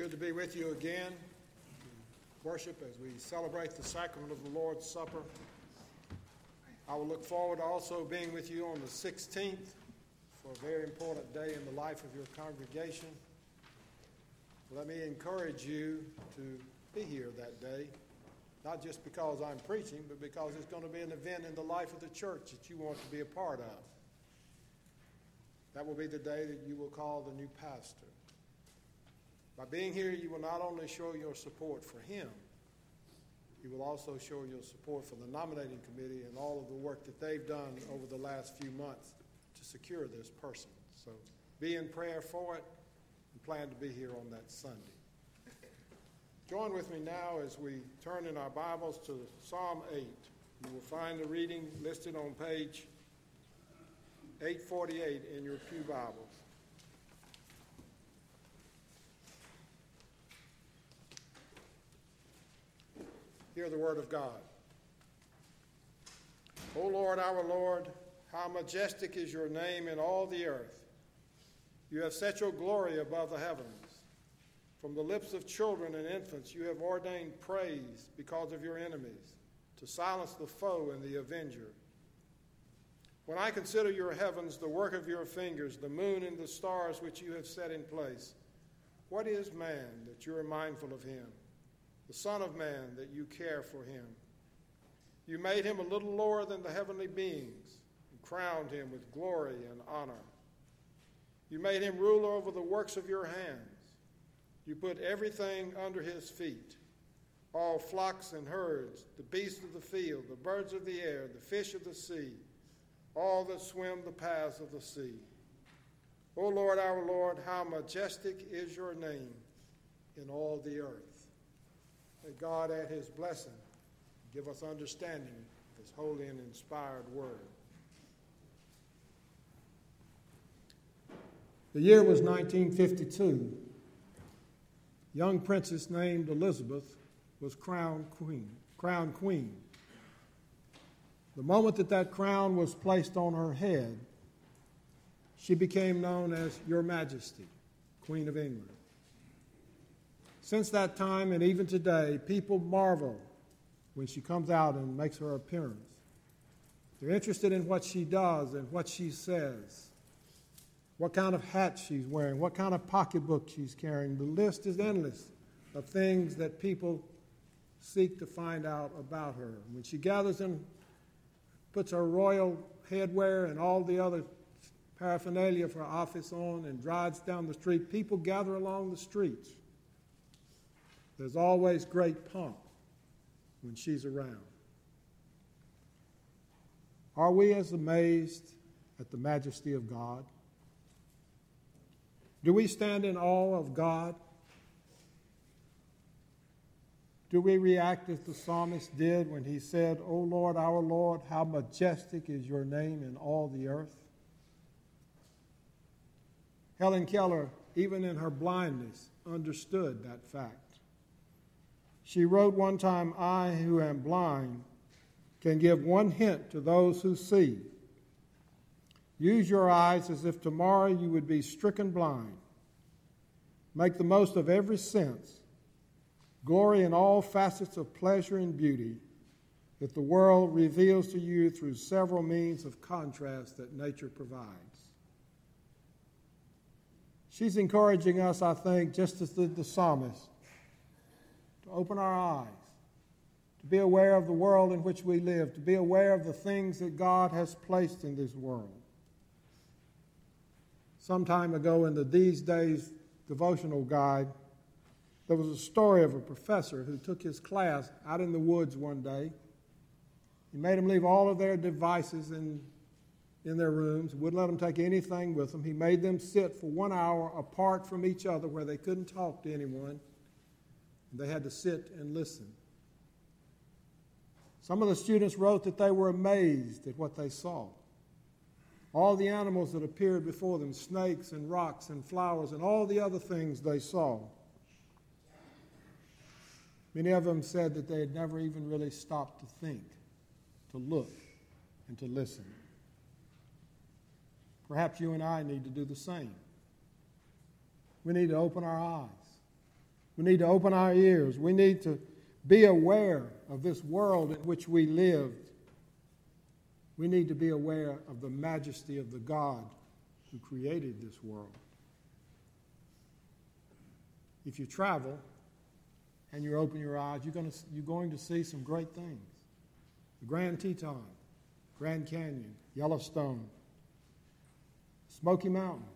good to be with you again. Worship as we celebrate the sacrament of the Lord's Supper. I will look forward to also being with you on the 16th for a very important day in the life of your congregation. Let me encourage you to be here that day, not just because I'm preaching, but because it's going to be an event in the life of the church that you want to be a part of. That will be the day that you will call the new pastor. By being here, you will not only show your support for him, you will also show your support for the nominating committee and all of the work that they've done over the last few months to secure this person. So be in prayer for it and plan to be here on that Sunday. Join with me now as we turn in our Bibles to Psalm 8. You will find the reading listed on page 848 in your Pew Bibles. Hear the word of God. O Lord, our Lord, how majestic is your name in all the earth. You have set your glory above the heavens. From the lips of children and infants, you have ordained praise because of your enemies, to silence the foe and the avenger. When I consider your heavens, the work of your fingers, the moon and the stars which you have set in place, what is man that you are mindful of him? The Son of Man, that you care for him. You made him a little lower than the heavenly beings and crowned him with glory and honor. You made him ruler over the works of your hands. You put everything under his feet all flocks and herds, the beasts of the field, the birds of the air, the fish of the sea, all that swim the paths of the sea. O Lord, our Lord, how majestic is your name in all the earth. May God add his blessing, give us understanding of his holy and inspired word. The year was 1952. Young princess named Elizabeth was crowned queen. Crowned queen. The moment that that crown was placed on her head, she became known as Your Majesty, Queen of England. Since that time and even today, people marvel when she comes out and makes her appearance. They're interested in what she does and what she says, what kind of hat she's wearing, what kind of pocketbook she's carrying. The list is endless of things that people seek to find out about her. When she gathers and puts her royal headwear and all the other paraphernalia for office on and drives down the street, people gather along the streets there's always great pomp when she's around. Are we as amazed at the majesty of God? Do we stand in awe of God? Do we react as the psalmist did when he said, O Lord, our Lord, how majestic is your name in all the earth? Helen Keller, even in her blindness, understood that fact. She wrote one time, I who am blind can give one hint to those who see. Use your eyes as if tomorrow you would be stricken blind. Make the most of every sense. Glory in all facets of pleasure and beauty that the world reveals to you through several means of contrast that nature provides. She's encouraging us, I think, just as did the psalmist, open our eyes, to be aware of the world in which we live, to be aware of the things that God has placed in this world. Some time ago in the These Days devotional guide, there was a story of a professor who took his class out in the woods one day. He made them leave all of their devices in, in their rooms, wouldn't let them take anything with them. He made them sit for one hour apart from each other where they couldn't talk to anyone. They had to sit and listen. Some of the students wrote that they were amazed at what they saw. All the animals that appeared before them snakes and rocks and flowers and all the other things they saw. Many of them said that they had never even really stopped to think, to look, and to listen. Perhaps you and I need to do the same. We need to open our eyes We need to open our ears. We need to be aware of this world in which we live. We need to be aware of the majesty of the God who created this world. If you travel and you open your eyes, you're, going to, you're going to see some great things. The Grand Teton, Grand Canyon, Yellowstone, Smoky Mountains,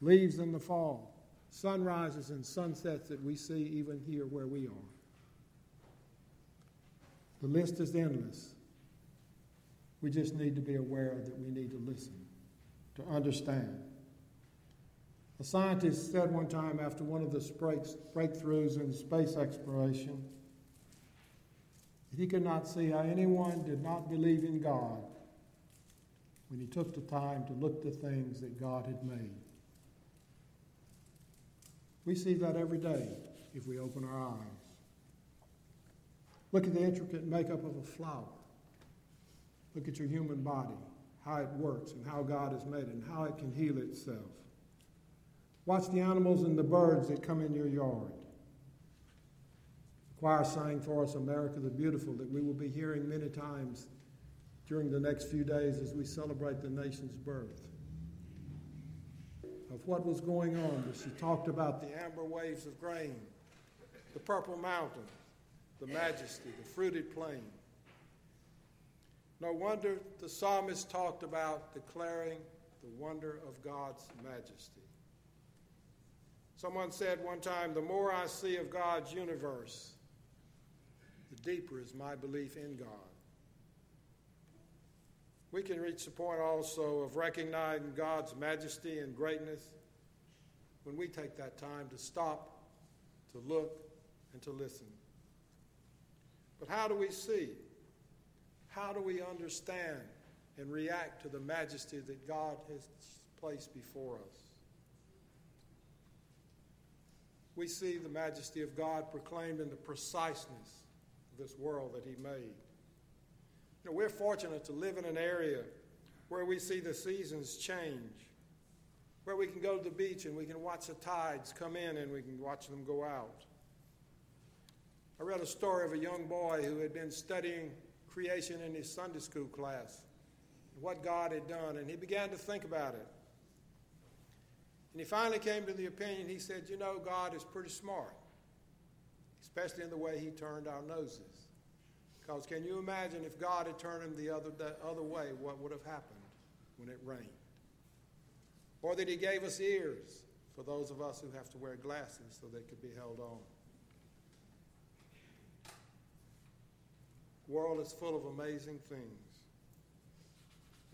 leaves in the fall, sunrises and sunsets that we see even here where we are. The list is endless. We just need to be aware that we need to listen, to understand. A scientist said one time after one of the breakthroughs in space exploration that he could not see how anyone did not believe in God when he took the time to look at the things that God had made. We see that every day if we open our eyes. Look at the intricate makeup of a flower. Look at your human body, how it works, and how God has made it, and how it can heal itself. Watch the animals and the birds that come in your yard. The choir sang for us America the Beautiful that we will be hearing many times during the next few days as we celebrate the nation's birth. Of what was going on, but she talked about the amber waves of grain, the purple mountain, the majesty, the fruited plain. No wonder the psalmist talked about declaring the wonder of God's majesty. Someone said one time, The more I see of God's universe, the deeper is my belief in God. We can reach the point also of recognizing God's majesty and greatness when we take that time to stop, to look, and to listen. But how do we see? How do we understand and react to the majesty that God has placed before us? We see the majesty of God proclaimed in the preciseness of this world that He made. You know, we're fortunate to live in an area where we see the seasons change, where we can go to the beach and we can watch the tides come in and we can watch them go out. I read a story of a young boy who had been studying creation in his Sunday school class, what God had done, and he began to think about it. And he finally came to the opinion, he said, You know, God is pretty smart, especially in the way he turned our noses. Because can you imagine if God had turned him the other, the other way, what would have happened when it rained? Or that he gave us ears for those of us who have to wear glasses so they could be held on. The world is full of amazing things,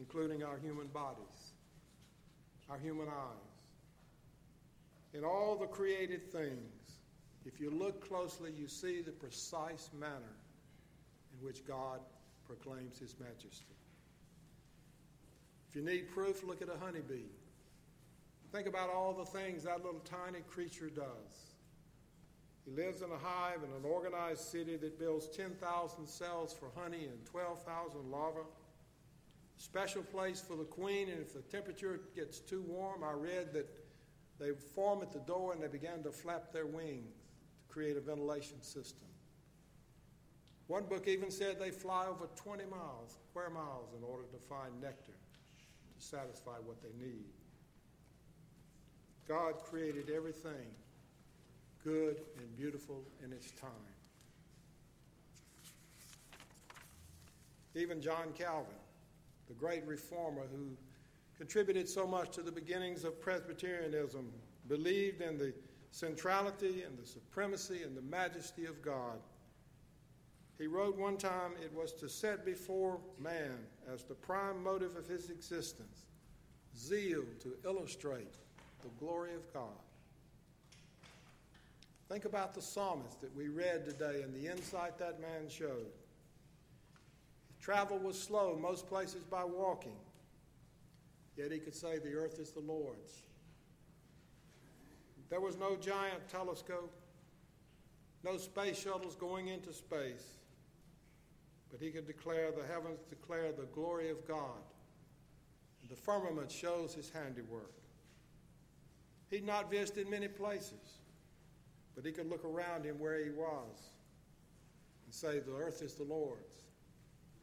including our human bodies, our human eyes. In all the created things, if you look closely, you see the precise manner which God proclaims his majesty. If you need proof, look at a honeybee. Think about all the things that little tiny creature does. He lives in a hive in an organized city that builds 10,000 cells for honey and 12,000 larvae. Special place for the queen, and if the temperature gets too warm, I read that they form at the door and they begin to flap their wings to create a ventilation system. One book even said they fly over 20 miles, square miles, in order to find nectar to satisfy what they need. God created everything good and beautiful in its time. Even John Calvin, the great reformer who contributed so much to the beginnings of Presbyterianism, believed in the centrality and the supremacy and the majesty of God. He wrote one time it was to set before man as the prime motive of his existence zeal to illustrate the glory of God. Think about the psalmist that we read today and the insight that man showed. Travel was slow, most places by walking. Yet he could say, The earth is the Lord's. There was no giant telescope, no space shuttles going into space, but he can declare the heavens declare the glory of God. And the firmament shows his handiwork. He'd not visited many places but he could look around him where he was and say, The earth is the Lord's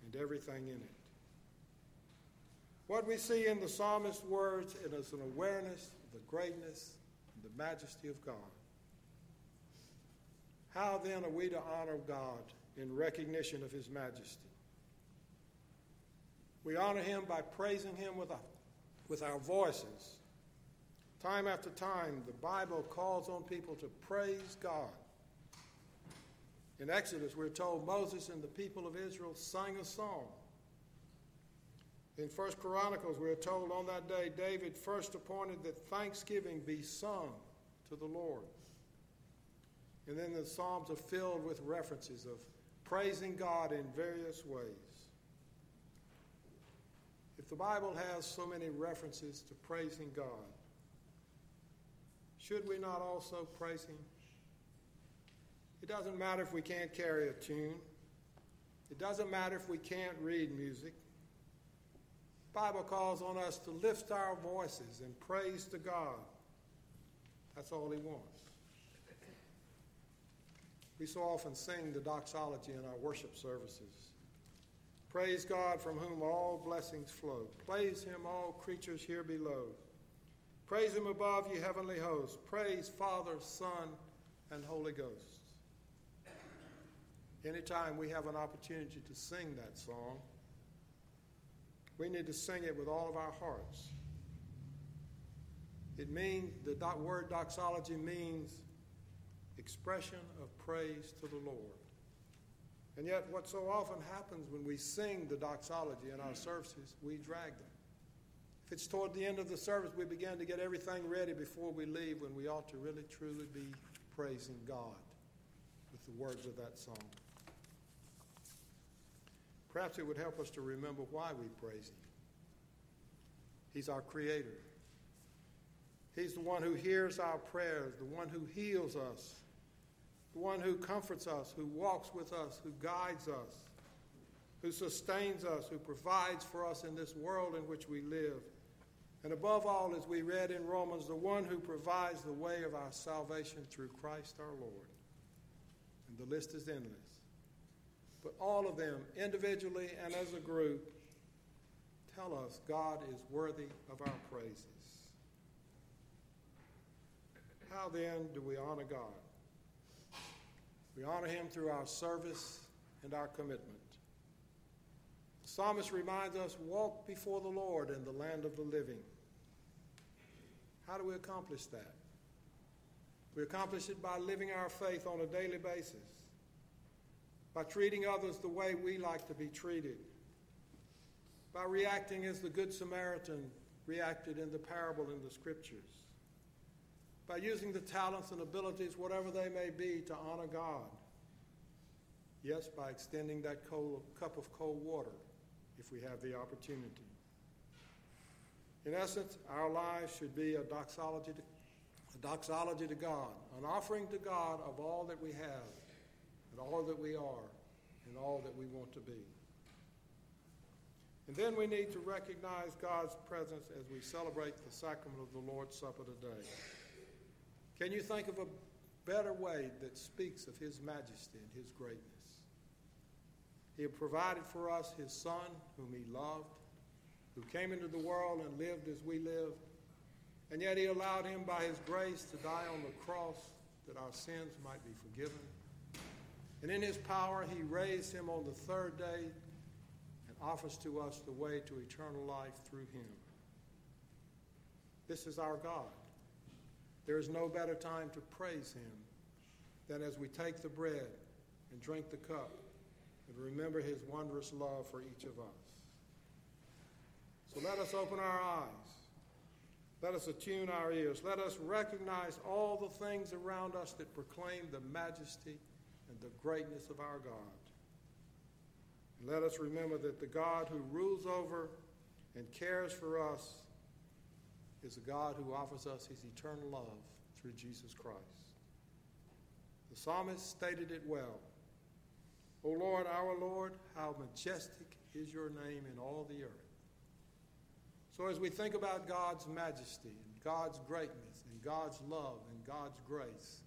and everything in it. What we see in the psalmist's words is an awareness of the greatness and the majesty of God. How then are we to honor God in recognition of his majesty? We honor him by praising him with our, with our voices. Time after time, the Bible calls on people to praise God. In Exodus, we're told Moses and the people of Israel sang a song. In First Chronicles, we're told on that day David first appointed that thanksgiving be sung to the Lord. And then the Psalms are filled with references of praising God in various ways. If the Bible has so many references to praising God, should we not also praise Him? It doesn't matter if we can't carry a tune. It doesn't matter if we can't read music. The Bible calls on us to lift our voices and praise to God. That's all He wants. We so often sing the doxology in our worship services. Praise God from whom all blessings flow. Praise him, all creatures here below. Praise him above, ye heavenly hosts. Praise Father, Son, and Holy Ghost. Anytime we have an opportunity to sing that song, we need to sing it with all of our hearts. It means, the word doxology means expression of praise to the Lord. And yet, what so often happens when we sing the doxology in our services, we drag them. If it's toward the end of the service, we begin to get everything ready before we leave when we ought to really truly be praising God with the words of that song. Perhaps it would help us to remember why we praise Him. He's our Creator. He's the one who hears our prayers, the one who heals us, the one who comforts us, who walks with us, who guides us, who sustains us, who provides for us in this world in which we live. And above all, as we read in Romans, the one who provides the way of our salvation through Christ our Lord. And the list is endless. But all of them, individually and as a group, tell us God is worthy of our praises. How then do we honor God? We honor him through our service and our commitment. The psalmist reminds us walk before the Lord in the land of the living. How do we accomplish that? We accomplish it by living our faith on a daily basis, by treating others the way we like to be treated, by reacting as the Good Samaritan reacted in the parable in the Scriptures by using the talents and abilities, whatever they may be, to honor God. Yes, by extending that cold, cup of cold water if we have the opportunity. In essence, our lives should be a doxology to, a doxology to God, an offering to God of all that we have, and all that we are, and all that we want to be. And then we need to recognize God's presence as we celebrate the sacrament of the Lord's Supper today. Can you think of a better way that speaks of his majesty and his greatness? He had provided for us his Son, whom he loved, who came into the world and lived as we live, and yet he allowed him by his grace to die on the cross that our sins might be forgiven. And in his power, he raised him on the third day and offers to us the way to eternal life through him. This is our God. There is no better time to praise him than as we take the bread and drink the cup and remember his wondrous love for each of us. So let us open our eyes. Let us attune our ears. Let us recognize all the things around us that proclaim the majesty and the greatness of our God. And let us remember that the God who rules over and cares for us is a God who offers us his eternal love through Jesus Christ. The psalmist stated it well. O Lord, our Lord, how majestic is your name in all the earth. So, as we think about God's majesty and God's greatness and God's love and God's grace,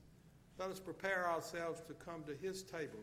Let us prepare ourselves to come to his table